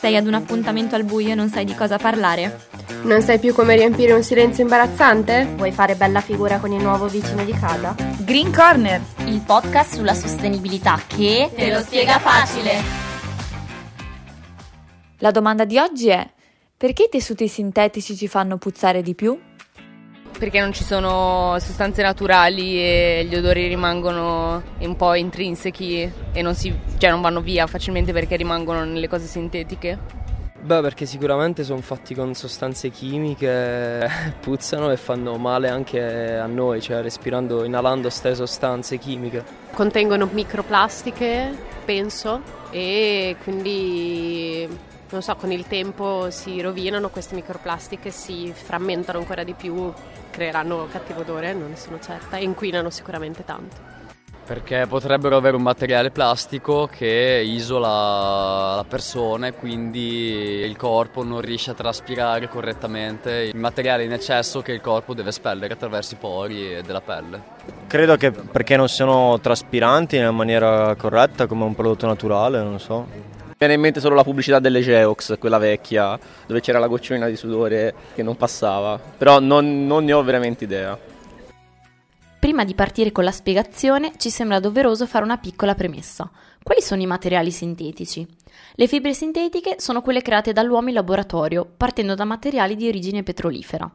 Sei ad un appuntamento al buio e non sai di cosa parlare? Non sai più come riempire un silenzio imbarazzante? Vuoi fare bella figura con il nuovo vicino di casa? Green Corner, il podcast sulla sostenibilità che te lo spiega facile. La domanda di oggi è: perché i tessuti sintetici ci fanno puzzare di più? Perché non ci sono sostanze naturali e gli odori rimangono un po' intrinsechi e non, si, cioè non vanno via facilmente perché rimangono nelle cose sintetiche. Beh, perché sicuramente sono fatti con sostanze chimiche, puzzano e fanno male anche a noi, cioè respirando, inalando queste sostanze chimiche. Contengono microplastiche, penso, e quindi non so, con il tempo si rovinano queste microplastiche, si frammentano ancora di più, creeranno cattivo odore, non ne sono certa, e inquinano sicuramente tanto. Perché potrebbero avere un materiale plastico che isola la persona e quindi il corpo non riesce a traspirare correttamente il materiale in eccesso che il corpo deve espellere attraverso i pori della pelle. Credo che perché non siano traspiranti in maniera corretta come un prodotto naturale, non so viene in mente solo la pubblicità delle Geox, quella vecchia, dove c'era la gocciolina di sudore che non passava, però non, non ne ho veramente idea. Prima di partire con la spiegazione ci sembra doveroso fare una piccola premessa. Quali sono i materiali sintetici? Le fibre sintetiche sono quelle create dall'uomo in laboratorio, partendo da materiali di origine petrolifera.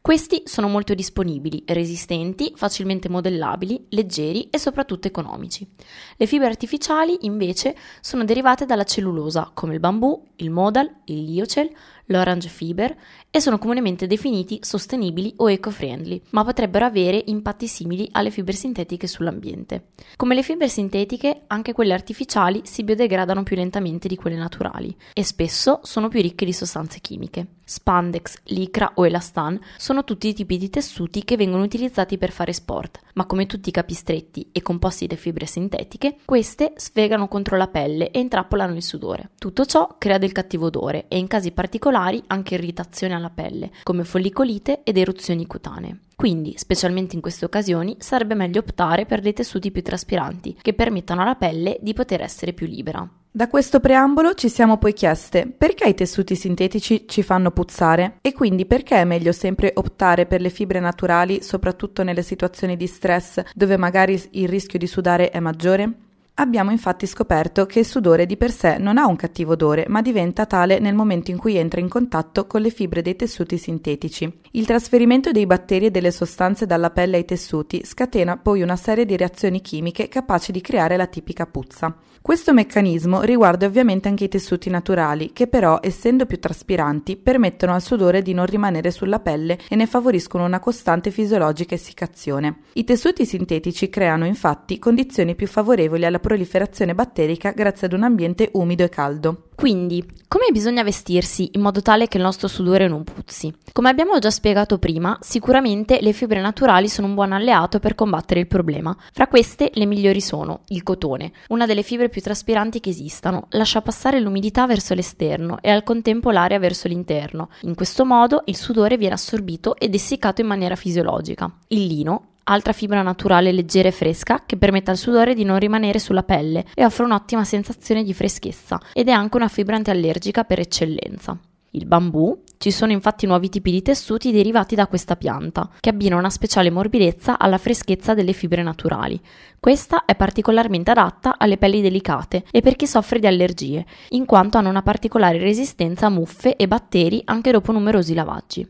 Questi sono molto disponibili, resistenti, facilmente modellabili, leggeri e soprattutto economici. Le fibre artificiali, invece, sono derivate dalla cellulosa, come il bambù, il modal, il liocel, l'orange fiber e sono comunemente definiti sostenibili o eco-friendly, ma potrebbero avere impatti simili alle fibre sintetiche sull'ambiente. Come le fibre sintetiche, anche quelle artificiali si biodegradano più lentamente di quelle naturali e spesso sono più ricche di sostanze chimiche. Spandex, licra o elastan sono tutti i tipi di tessuti che vengono utilizzati per fare sport, ma come tutti i capi stretti e composti da fibre sintetiche, queste sfregano contro la pelle e intrappolano il sudore. Tutto ciò crea del cattivo odore e in casi particolari anche irritazione alla pelle, come follicolite ed eruzioni cutanee. Quindi, specialmente in queste occasioni, sarebbe meglio optare per dei tessuti più traspiranti, che permettano alla pelle di poter essere più libera. Da questo preambolo ci siamo poi chieste perché i tessuti sintetici ci fanno puzzare e quindi perché è meglio sempre optare per le fibre naturali, soprattutto nelle situazioni di stress dove magari il rischio di sudare è maggiore? Abbiamo infatti scoperto che il sudore di per sé non ha un cattivo odore, ma diventa tale nel momento in cui entra in contatto con le fibre dei tessuti sintetici. Il trasferimento dei batteri e delle sostanze dalla pelle ai tessuti scatena poi una serie di reazioni chimiche capaci di creare la tipica puzza. Questo meccanismo riguarda ovviamente anche i tessuti naturali, che però, essendo più traspiranti, permettono al sudore di non rimanere sulla pelle e ne favoriscono una costante fisiologica essiccazione. I tessuti sintetici creano infatti condizioni più favorevoli alla proliferazione batterica grazie ad un ambiente umido e caldo. Quindi, come bisogna vestirsi in modo tale che il nostro sudore non puzzi? Come abbiamo già spiegato prima, sicuramente le fibre naturali sono un buon alleato per combattere il problema. Fra queste, le migliori sono il cotone, una delle fibre più traspiranti che esistano, lascia passare l'umidità verso l'esterno e al contempo l'aria verso l'interno. In questo modo il sudore viene assorbito ed essiccato in maniera fisiologica. Il lino altra fibra naturale leggera e fresca che permette al sudore di non rimanere sulla pelle e offre un'ottima sensazione di freschezza ed è anche una fibra antiallergica per eccellenza. Il bambù, ci sono infatti nuovi tipi di tessuti derivati da questa pianta, che abbinano una speciale morbidezza alla freschezza delle fibre naturali. Questa è particolarmente adatta alle pelli delicate e per chi soffre di allergie, in quanto hanno una particolare resistenza a muffe e batteri anche dopo numerosi lavaggi.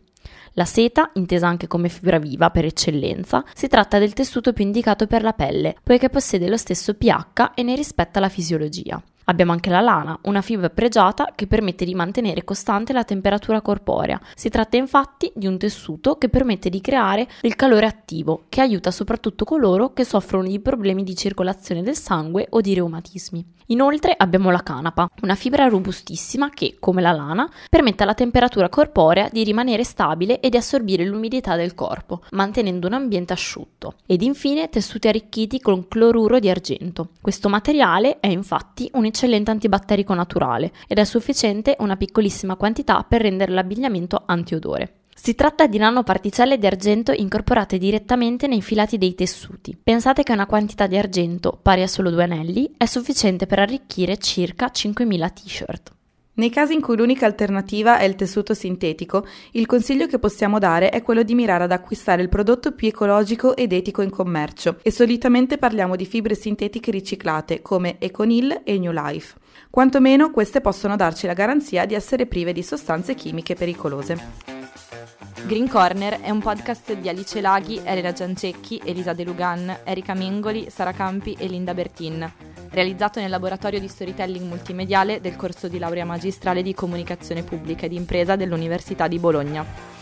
La seta, intesa anche come fibra viva per eccellenza, si tratta del tessuto più indicato per la pelle, poiché possiede lo stesso pH e ne rispetta la fisiologia. Abbiamo anche la lana, una fibra pregiata che permette di mantenere costante la temperatura corporea. Si tratta infatti di un tessuto che permette di creare del calore attivo, che aiuta soprattutto coloro che soffrono di problemi di circolazione del sangue o di reumatismi. Inoltre abbiamo la canapa, una fibra robustissima che, come la lana, permette alla temperatura corporea di rimanere stabile e di assorbire l'umidità del corpo, mantenendo un ambiente asciutto. Ed infine tessuti arricchiti con cloruro di argento. Questo materiale è infatti un eccellente antibatterico naturale ed è sufficiente una piccolissima quantità per rendere l'abbigliamento antiodore. Si tratta di nanoparticelle di argento incorporate direttamente nei filati dei tessuti. Pensate che una quantità di argento, pari a solo due anelli, è sufficiente per arricchire circa 5.000 t-shirt. Nei casi in cui l'unica alternativa è il tessuto sintetico, il consiglio che possiamo dare è quello di mirare ad acquistare il prodotto più ecologico ed etico in commercio e solitamente parliamo di fibre sintetiche riciclate come Econil e New Life. Quantomeno queste possono darci la garanzia di essere prive di sostanze chimiche pericolose. Green Corner è un podcast di Alice Laghi, Elena Giancecchi, Elisa De Lugan, Erika Mengoli, Sara Campi e Linda Bertin, realizzato nel laboratorio di storytelling multimediale del corso di laurea magistrale di comunicazione pubblica ed impresa dell'Università di Bologna.